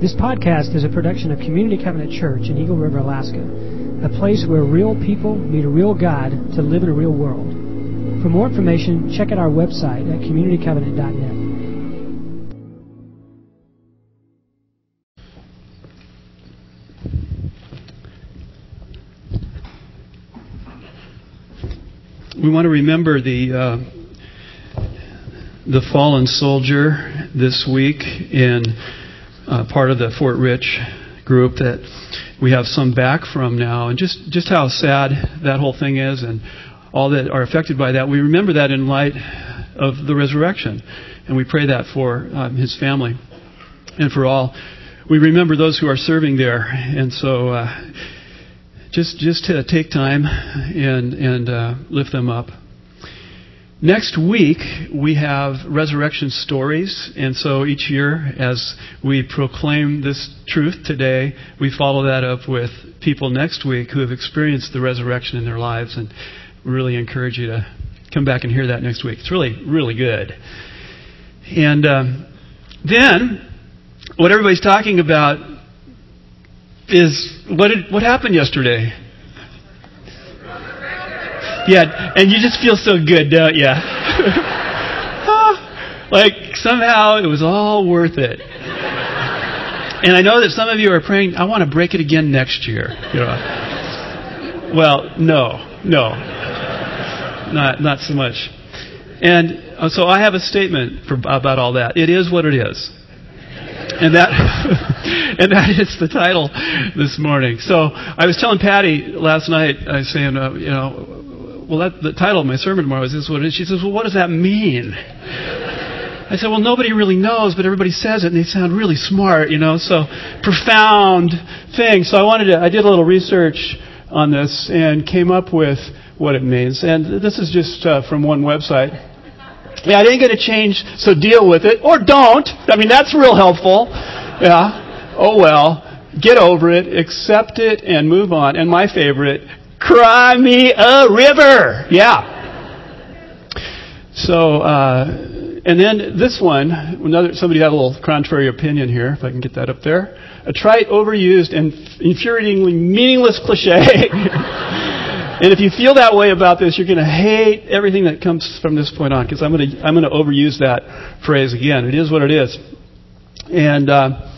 This podcast is a production of Community Covenant Church in Eagle River, Alaska, a place where real people meet a real God to live in a real world. For more information, check out our website at communitycovenant.net. We want to remember the uh, the fallen soldier this week in uh, part of the Fort Rich group that we have some back from now, and just, just how sad that whole thing is, and all that are affected by that. We remember that in light of the resurrection, and we pray that for um, his family and for all. We remember those who are serving there, and so uh, just just to take time and and uh, lift them up. Next week, we have resurrection stories, and so each year, as we proclaim this truth today, we follow that up with people next week who have experienced the resurrection in their lives, and really encourage you to come back and hear that next week. It's really, really good. And um, then, what everybody's talking about is what, did, what happened yesterday? Yeah, and you just feel so good, don't you? Ah, like, somehow it was all worth it. And I know that some of you are praying, I want to break it again next year. You know? Well, no, no. Not, not so much. And uh, so I have a statement for, about all that. It is what it is. And that, and that is the title this morning. So I was telling Patty last night, I was saying, uh, you know, well, that, the title of my sermon tomorrow is this one. And she says, well, what does that mean? I said, well, nobody really knows, but everybody says it, and they sound really smart, you know, so profound thing. So I wanted to, I did a little research on this and came up with what it means. And this is just uh, from one website. Yeah, it ain't going to change, so deal with it, or don't. I mean, that's real helpful. Yeah. Oh well. Get over it, accept it, and move on. And my favorite, Cry me a river. Yeah. So, uh, and then this one, another, somebody had a little contrary opinion here, if I can get that up there. A trite, overused, and infuriatingly meaningless cliche. and if you feel that way about this, you're going to hate everything that comes from this point on, because I'm going to I'm going to overuse that phrase again. It is what it is. And uh,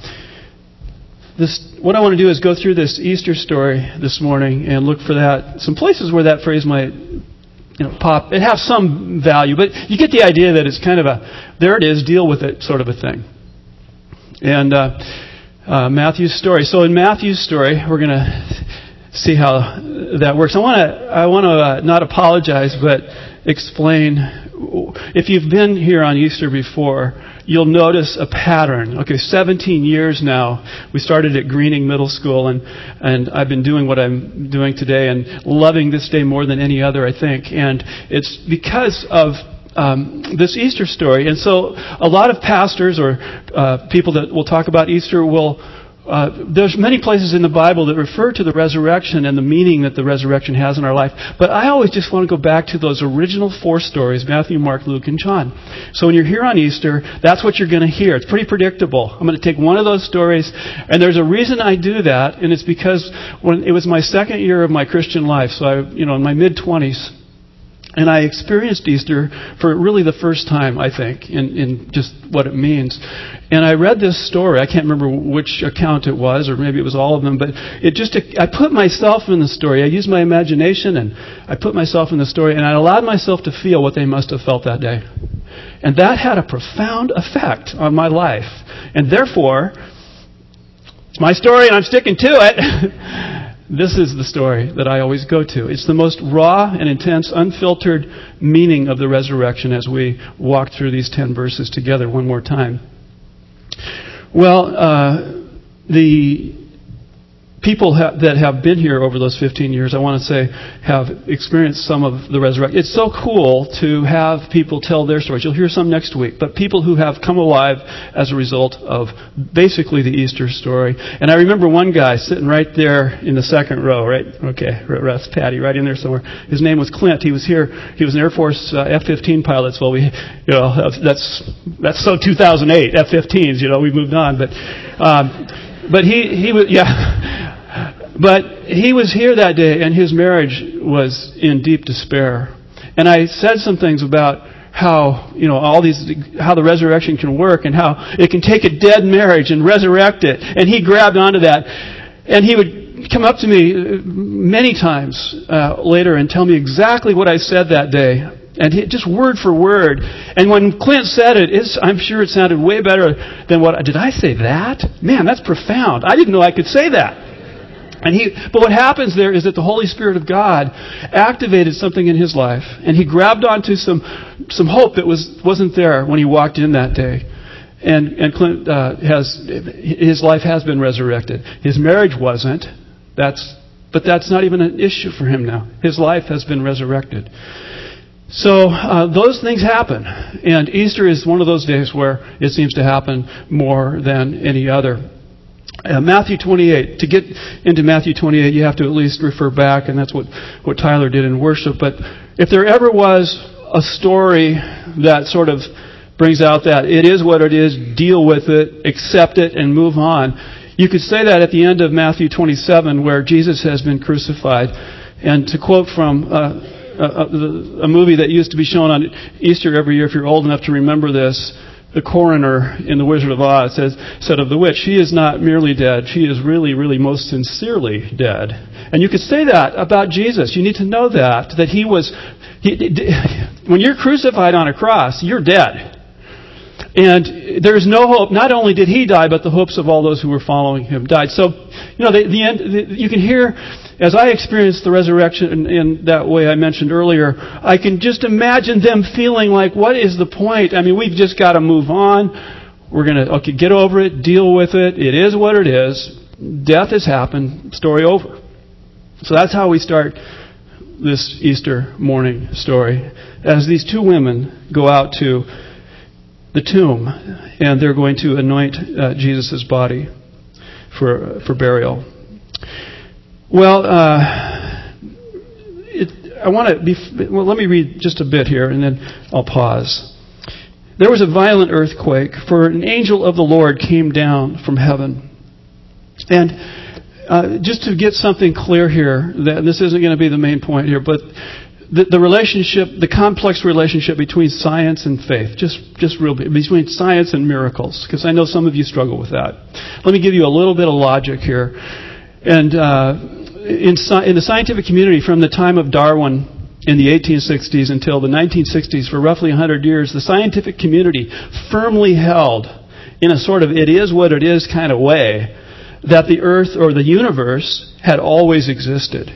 this, what I want to do is go through this Easter story this morning and look for that, some places where that phrase might you know, pop. It has some value, but you get the idea that it's kind of a, there it is, deal with it sort of a thing. And uh, uh, Matthew's story. So in Matthew's story, we're going to see how that works. I want to I want to uh, not apologize, but explain. If you've been here on Easter before, you'll notice a pattern. Okay, 17 years now. We started at Gruening Middle School, and, and I've been doing what I'm doing today and loving this day more than any other, I think. And it's because of um, this Easter story. And so a lot of pastors or uh, people that will talk about Easter will uh, there's many places in the Bible that refer to the resurrection and the meaning that the resurrection has in our life, but I always just want to go back to those original four stories Matthew, Mark, Luke, and John. So when you're here on Easter, that's what you're going to hear. It's pretty predictable. I'm going to take one of those stories, and there's a reason I do that, and it's because when it was my second year of my Christian life, so I, you know, in my mid 20s, and I experienced Easter for really the first time, I think, in, in just what it means. And I read this story. I can't remember which account it was, or maybe it was all of them, but it just, I put myself in the story. I used my imagination and I put myself in the story and I allowed myself to feel what they must have felt that day. And that had a profound effect on my life. And therefore, it's my story and I'm sticking to it. This is the story that I always go to. It's the most raw and intense, unfiltered meaning of the resurrection as we walk through these 10 verses together one more time. Well, uh, the people ha- that have been here over those 15 years, I want to say, have experienced some of the resurrection. It's so cool to have people tell their stories. You'll hear some next week, but people who have come alive as a result of basically the Easter story. And I remember one guy sitting right there in the second row, right? Okay, that's Patty, right in there somewhere. His name was Clint. He was here. He was an Air Force uh, F-15 pilot. Well, we, you know, that's that's so 2008 F-15s. You know, we moved on, but. Um, but he, he was, yeah. But he was here that day and his marriage was in deep despair. And I said some things about how, you know, all these, how the resurrection can work and how it can take a dead marriage and resurrect it. And he grabbed onto that. And he would come up to me many times uh, later and tell me exactly what I said that day and he, just word for word. And when Clint said it, I'm sure it sounded way better than what did I say that? Man, that's profound. I didn't know I could say that. And he, but what happens there is that the Holy Spirit of God activated something in his life, and he grabbed onto some some hope that was wasn't there when he walked in that day. And and Clint uh, has his life has been resurrected. His marriage wasn't. That's but that's not even an issue for him now. His life has been resurrected. So uh, those things happen, and Easter is one of those days where it seems to happen more than any other. Uh, Matthew 28. To get into Matthew 28, you have to at least refer back, and that's what, what Tyler did in worship. But if there ever was a story that sort of brings out that it is what it is, deal with it, accept it, and move on, you could say that at the end of Matthew 27, where Jesus has been crucified. And to quote from uh, a, a, movie that used to be shown on Easter every year, if you're old enough to remember this. The coroner in The Wizard of Oz says, said of the witch, she is not merely dead, she is really, really most sincerely dead. And you could say that about Jesus. You need to know that, that he was, he, when you're crucified on a cross, you're dead. And there's no hope. Not only did he die, but the hopes of all those who were following him died. So, you know, the, the end, the, you can hear, as I experienced the resurrection in, that way I mentioned earlier, I can just imagine them feeling like, what is the point? I mean, we've just got to move on. We're going to, okay, get over it, deal with it. It is what it is. Death has happened. Story over. So that's how we start this Easter morning story. As these two women go out to the tomb, and they're going to anoint uh, Jesus' body for, for burial. Well, uh, it, I want to. Well, let me read just a bit here, and then I'll pause. There was a violent earthquake, for an angel of the Lord came down from heaven. And uh, just to get something clear here, that this isn't going to be the main point here, but the, the relationship, the complex relationship between science and faith, just, just real between science and miracles, because I know some of you struggle with that. Let me give you a little bit of logic here. And uh, in, in the scientific community, from the time of Darwin in the 1860s until the 1960s, for roughly 100 years, the scientific community firmly held, in a sort of it is what it is kind of way, that the earth or the universe had always existed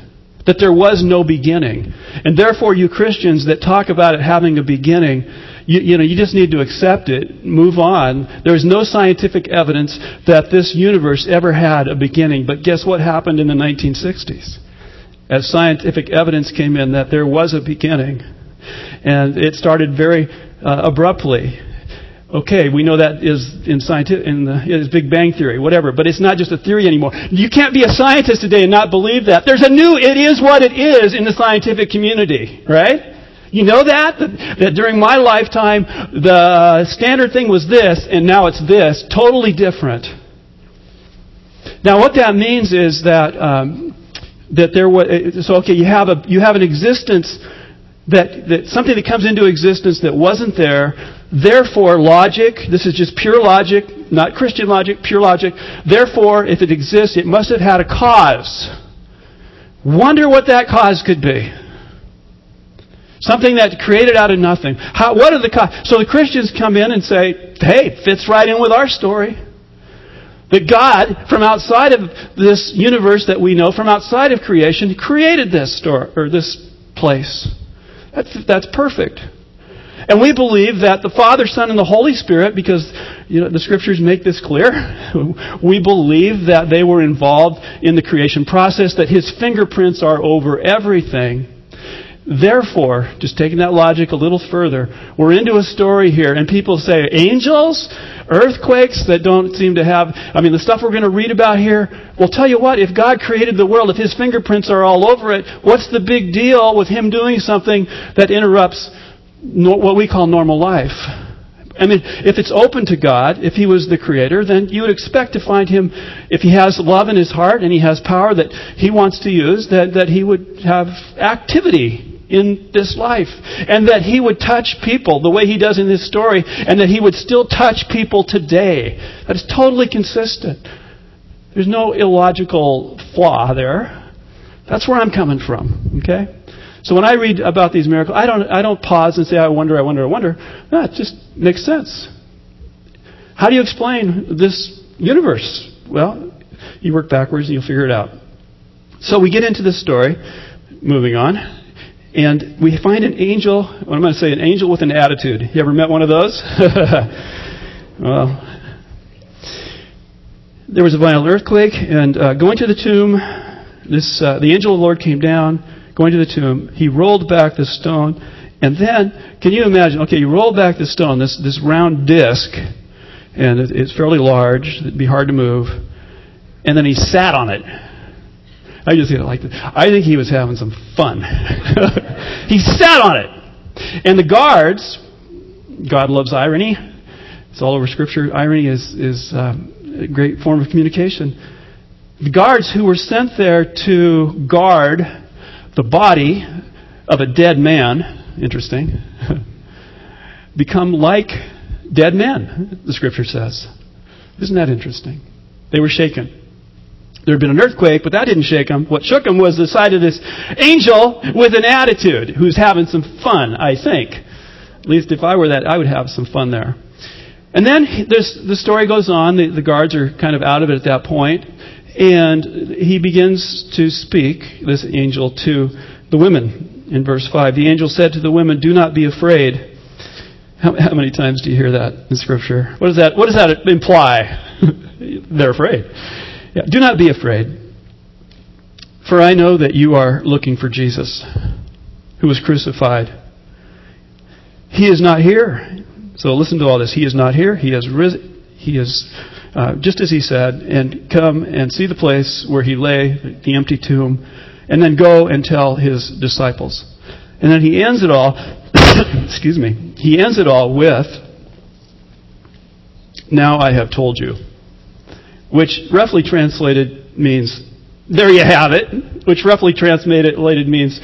that there was no beginning. And therefore, you Christians that talk about it having a beginning, you, you, know, you just need to accept it, move on. There is no scientific evidence that this universe ever had a beginning. But guess what happened in the 1960s? As scientific evidence came in that there was a beginning. And it started very uh, abruptly. Okay, we know that is in scientific, in the is Big Bang theory, whatever, but it's not just a theory anymore. You can't be a scientist today and not believe that. There's a new it is what it is in the scientific community, right? You know that? that? That during my lifetime, the standard thing was this, and now it's this. Totally different. Now, what that means is that um, that there was so okay. You have a you have an existence that, that something that comes into existence that wasn't there. Therefore, logic, this is just pure logic, not Christian logic, pure logic. Therefore, if it exists, it must have had a cause. Wonder what that cause could be. Something that created out of nothing. How, what are the? So the Christians come in and say, hey, fits right in with our story. That God, from outside of this universe that we know, from outside of creation, created this story, or this place. That's, that's perfect. And we believe that the Father, Son, and the Holy Spirit, because You know, the scriptures make this clear. we believe that they were involved in the creation process, that his fingerprints are over everything. Therefore, just taking that logic a little further, we're into a story here, and people say, angels? Earthquakes that don't seem to have, I mean, the stuff we're going to read about here, well, tell you what, if God created the world, if His fingerprints are all over it, what's the big deal with Him doing something that interrupts what we call normal life? I mean, if it's open to God, if He was the Creator, then you would expect to find Him, if He has love in His heart and He has power that He wants to use, that, that He would have activity in this life. And that he would touch people the way he does in this story, and that he would still touch people today. That is totally consistent. There's no illogical flaw there. That's where I'm coming from. Okay? So when I read about these miracles, I don't, I don't pause and say, I wonder, I wonder, I wonder. No, it just makes sense. How do you explain this universe? Well, you work backwards and you'll figure it out. So we get into this story. Moving on. And we find an angel, what am I going to say, an angel with an attitude. You ever met one of those? well, there was a violent earthquake, and uh, going to the tomb, this, uh, the angel of the Lord came down, going to the tomb. He rolled back the stone, and then, can you imagine? Okay, you roll back the stone, this, this round disc, and it, it's fairly large, it'd be hard to move, and then he sat on it. I just like this. I think he was having some fun. he sat on it. And the guards, God loves irony. It's all over Scripture. Irony is, is um, a great form of communication. The guards who were sent there to guard the body of a dead man, interesting, become like dead men, the Scripture says. Isn't that interesting? They were shaken. There had been an earthquake, but that didn't shake him. What shook him was the sight of this angel with an attitude who's having some fun, I think. At least if I were that, I would have some fun there. And then the story goes on. The, the guards are kind of out of it at that point. And he begins to speak, this angel, to the women in verse 5. The angel said to the women, Do not be afraid. How, how many times do you hear that in Scripture? What does that, what does that imply? They're afraid. Yeah, do not be afraid, for I know that you are looking for Jesus, who was crucified. He is not here. So listen to all this. He is not here. He has risen. He is uh, just as he said, and come and see the place where he lay, the empty tomb, and then go and tell his disciples. And then he ends it all. excuse me. He ends it all with, "Now I have told you." Which roughly translated means, there you have it, which roughly translated means,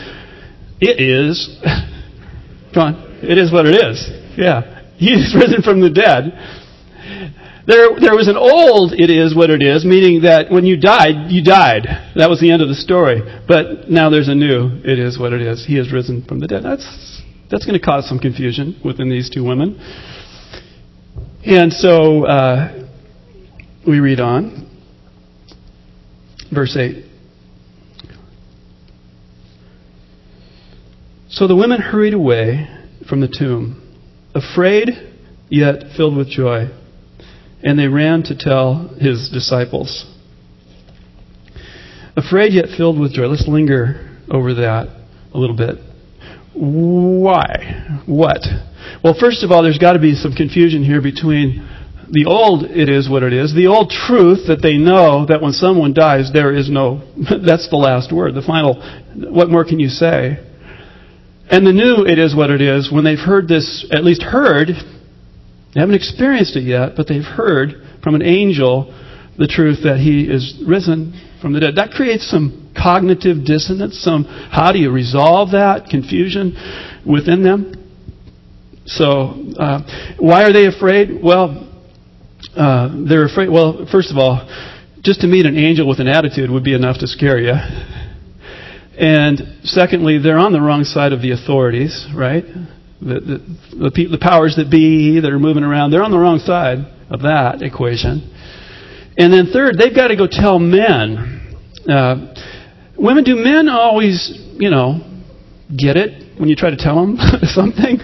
it is. Come on, it is what it is. Yeah. He's risen from the dead. There, there was an old it is what it is, meaning that when you died, you died. That was the end of the story. But now there's a new it is what it is. He has risen from the dead. That's, that's going to cause some confusion within these two women. And so, uh, we read on. Verse 8. So the women hurried away from the tomb, afraid yet filled with joy, and they ran to tell his disciples. Afraid yet filled with joy. Let's linger over that a little bit. Why? What? Well, first of all, there's got to be some confusion here between the old it is what it is, the old truth that they know that when someone dies, there is no, that's the last word, the final, what more can you say? And the new it is what it is, when they've heard this, at least heard, they haven't experienced it yet, but they've heard from an angel the truth that he is risen from the dead. That creates some cognitive dissonance, some, how do you resolve that confusion within them? So, uh, why are they afraid? Well, uh, they're afraid. Well, first of all, just to meet an angel with an attitude would be enough to scare you. And secondly, they're on the wrong side of the authorities, right? The, the, the, the powers that be that are moving around, they're on the wrong side of that equation. And then third, they've got to go tell men. Uh, women, do men always, you know, get it when you try to tell them something?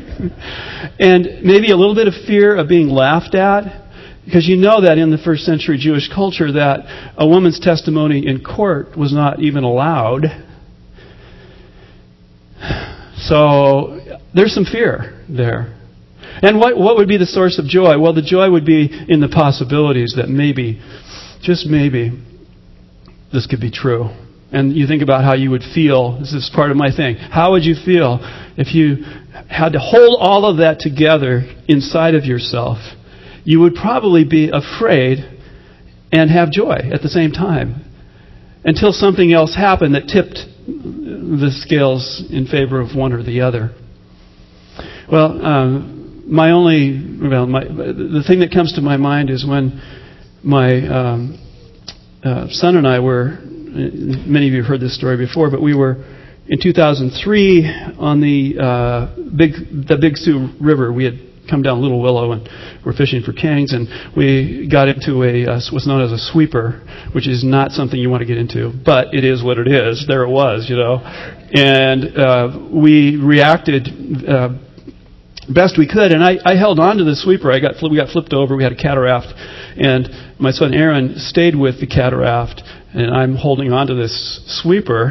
and maybe a little bit of fear of being laughed at Because you know that in the first century Jewish culture that a woman's testimony in court was not even allowed. So there's some fear there. And what, what would be the source of joy? Well, the joy would be in the possibilities that maybe, just maybe, this could be true. And you think about how you would feel. This is part of my thing. How would you feel if you had to hold all of that together inside of yourself? You would probably be afraid and have joy at the same time until something else happened that tipped the scales in favor of one or the other. Well, um, my only, well, my, the thing that comes to my mind is when my um, uh, son and I were, many of you have heard this story before, but we were in 2003 on the uh, big the Big Su River. We had come down Little Willow and we're fishing for kings, and we got into a uh, what's known as a sweeper, which is not something you want to get into, but it is what it is. There it was, you know, and uh, we reacted. Uh, best we could, and I, I held on to the sweeper. I got we got flipped over. We had a cataraft, and my son Aaron stayed with the cataraft, and I'm holding on to this sweeper,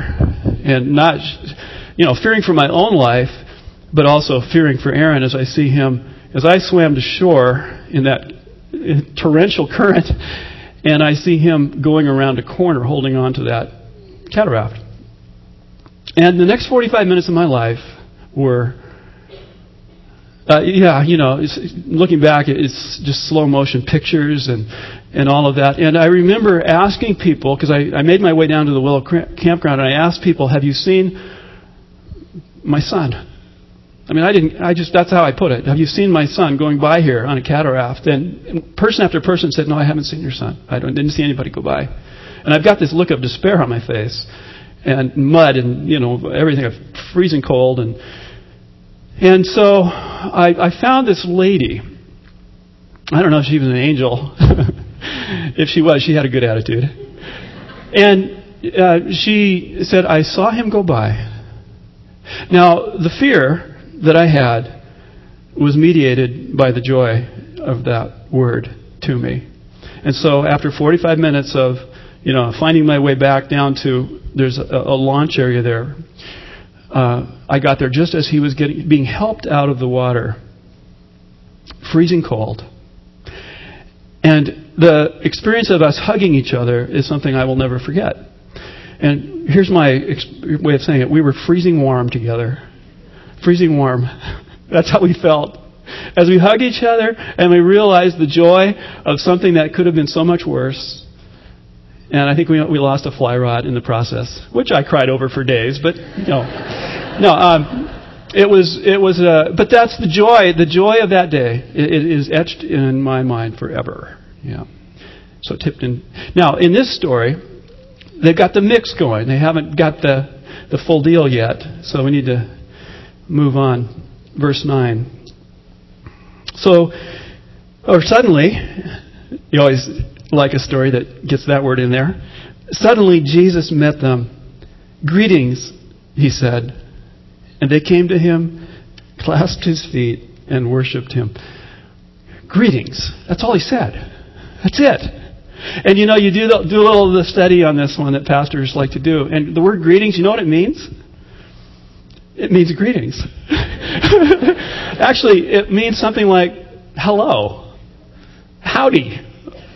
and not, you know, fearing for my own life, but also fearing for Aaron as I see him as I swam to shore in that torrential current, and I see him going around a corner holding on to that cataraft. And the next 45 minutes of my life were uh, yeah, you know, looking back, it's just slow motion pictures and and all of that. And I remember asking people because I, I made my way down to the Willow campground and I asked people, "Have you seen my son?" I mean, I didn't. I just that's how I put it. Have you seen my son going by here on a cataraft? And person after person said, "No, I haven't seen your son. I didn't see anybody go by." And I've got this look of despair on my face, and mud, and you know everything, freezing cold, and and so I, I found this lady. I don't know if she was an angel. if she was, she had a good attitude. And uh, she said, I saw him go by. Now, the fear that I had was mediated by the joy of that word to me. And so after 45 minutes of, you know, finding my way back down to, there's a, a launch area there uh, I got there just as he was getting, being helped out of the water, freezing cold. And the experience of us hugging each other is something I will never forget. And here's my way of saying it we were freezing warm together. Freezing warm. That's how we felt. As we hug each other and we realized the joy of something that could have been so much worse, and I think we, we lost a fly rod in the process, which I cried over for days, but no. No, um, it was, it was, uh, but that's the joy, the joy of that day. It, it is etched in my mind forever. Yeah. So Tipton. Now, in this story, they've got the mix going. They haven't got the, the full deal yet. So we need to move on. Verse 9. So, or suddenly, you always like a story that gets that word in there. Suddenly, Jesus met them. Greetings, he said. And they came to him, clasped his feet, and worshiped him. Greetings. That's all he said. That's it. And you know, you do, do a little of the study on this one that pastors like to do. And the word greetings, you know what it means? It means greetings. Actually, it means something like hello, howdy,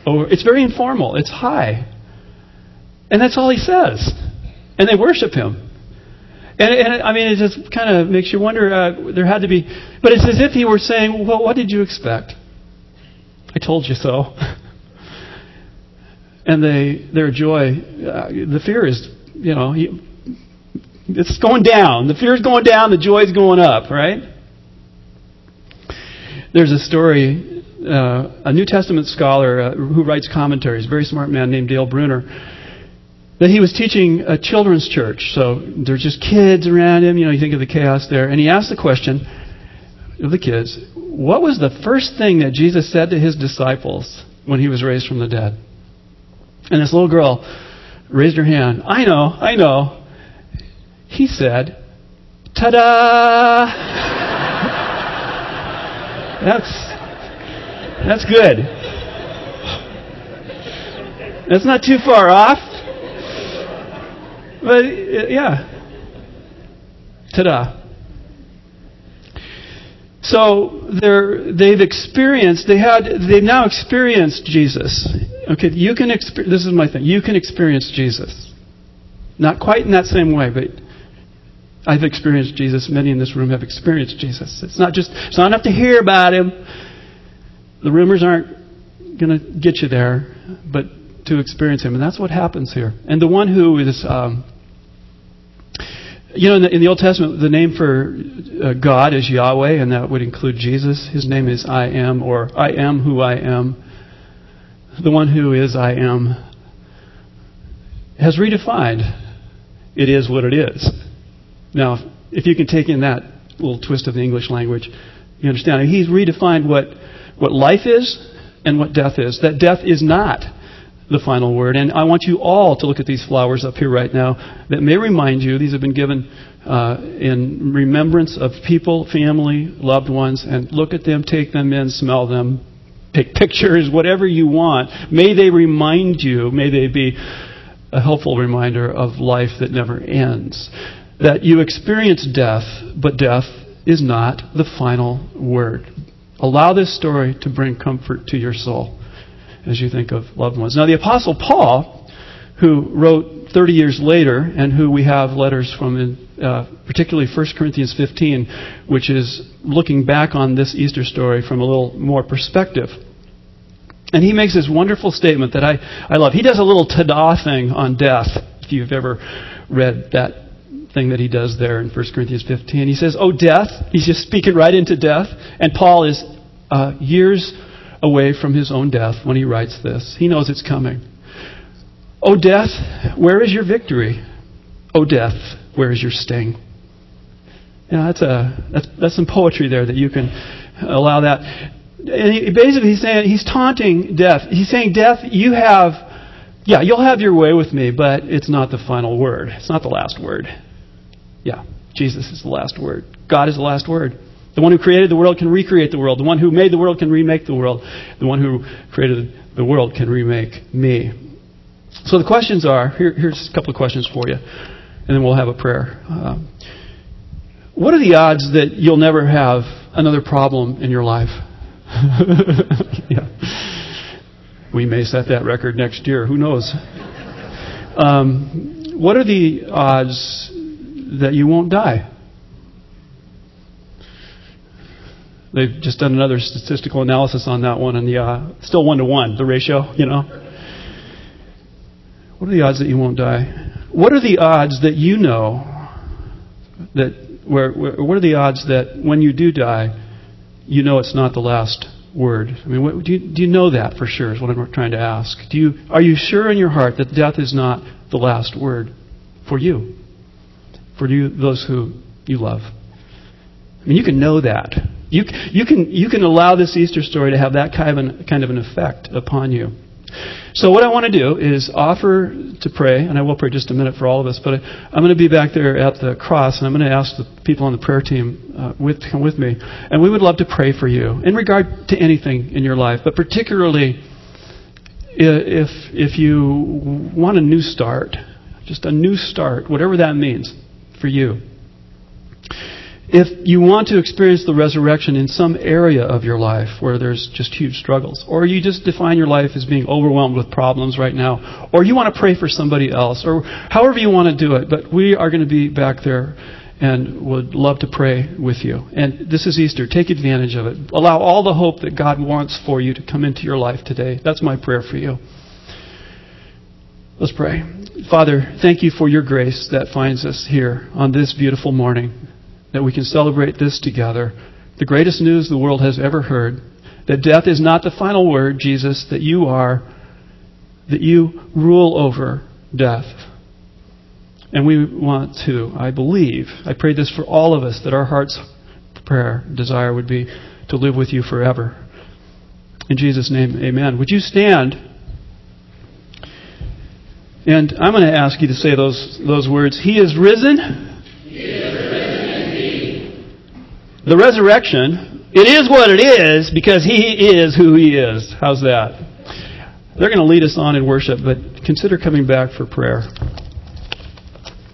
or it's very informal. It's hi. And that's all he says. And they worship him. And, and I mean, it just kind of makes you wonder. Uh, there had to be, but it's as if he were saying, "Well, what did you expect? I told you so." and they, their joy, uh, the fear is, you know, it's going down. The fear is going down. The joy is going up. Right? There's a story uh, a New Testament scholar uh, who writes commentaries, very smart man named Dale Bruner, that he was teaching a children's church. So there's just kids around him. You know, you think of the chaos there. And he asked the question of the kids, what was the first thing that Jesus said to his disciples when he was raised from the dead? And this little girl raised her hand. I know, I know. He said, ta da! That's that's good. That's not too far off. But, uh, yeah. Ta-da. So they're, they've experienced, they had, they've now experienced Jesus. Okay, you can experience, this is my thing, you can experience Jesus. Not quite in that same way, but I've experienced Jesus. Many in this room have experienced Jesus. It's not just, it's not enough to hear about him. The rumors aren't going to get you there, but to experience him. And that's what happens here. And the one who is, um, you know, in the, in the, Old Testament, the name for uh, God is Yahweh, and that would include Jesus. His name is I am, or I am who I am. The one who is I am has redefined it is what it is. Now, if you can take in that little twist of the English language, you understand. He's redefined what, what life is and what death is. That death is not the final word. And I want you all to look at these flowers up here right now that may remind you, these have been given uh, in remembrance of people, family, loved ones, and look at them, take them in, smell them, take pictures, whatever you want. May they remind you, may they be a helpful reminder of life that never ends. That you experience death, but death is not the final word. Allow this story to bring comfort to your soul as you think of loved ones. Now, the Apostle Paul, who wrote 30 years later, and who we have letters from in uh, particularly 1 Corinthians 15, which is looking back on this Easter story from a little more perspective. And he makes this wonderful statement that I, I love. He does a little ta-da thing on death, if you've ever read that thing that he does there in 1 Corinthians 15. He says, Oh, death. He's just speaking right into death. And Paul is uh, years away from his own death when he writes this. He knows it's coming. O death, where is your victory? O death, where is your sting? Yeah, that's a that's, that's some poetry there that you can allow that. And he, basically, he's saying he's taunting death. He's saying, death, you have, yeah, you'll have your way with me, but it's not the final word. It's not the last word. Yeah, Jesus is the last word. God is the last word. The one who created the world can recreate the world. The one who made the world can remake the world. The one who created the world can remake me. So the questions are here, here's a couple of questions for you, and then we'll have a prayer. Um, what are the odds that you'll never have another problem in your life? yeah. We may set that record next year. Who knows? Um, what are the odds that you won't die? They've just done another statistical analysis on that one, and the uh, still one to one, the ratio. You know, what are the odds that you won't die? What are the odds that you know that where, where what are the odds that when you do die, you know it's not the last word? I mean, what, do you do you know that for sure? Is what I'm trying to ask. Do you are you sure in your heart that death is not the last word for you, for you those who you love? I mean, you can know that. You, you, can, you can allow this Easter story to have that kind of, an, kind of an effect upon you. So, what I want to do is offer to pray, and I will pray just a minute for all of us, but I'm going to be back there at the cross, and I'm going to ask the people on the prayer team uh, with, come with me. And we would love to pray for you in regard to anything in your life, but particularly if, if you want a new start, just a new start, whatever that means for you. If you want to experience the resurrection in some area of your life where there's just huge struggles, or you just define your life as being overwhelmed with problems right now, or you want to pray for somebody else, or however you want to do it, but we are going to be back there and would love to pray with you. And this is Easter. Take advantage of it. Allow all the hope that God wants for you to come into your life today. That's my prayer for you. Let's pray. Father, thank you for your grace that finds us here on this beautiful morning that we can celebrate this together. The greatest news the world has ever heard that death is not the final word, Jesus, that you are, that you rule over death. And we want to, I believe, I pray this for all of us, that our heart's prayer, desire would be to live with you forever. In Jesus' name, amen. Would you stand? And I'm going to ask you to say those, those words. He is risen. He is risen the resurrection, it is what it is because he is who he is. How's that? They're going to lead us on in worship, but consider coming back for prayer.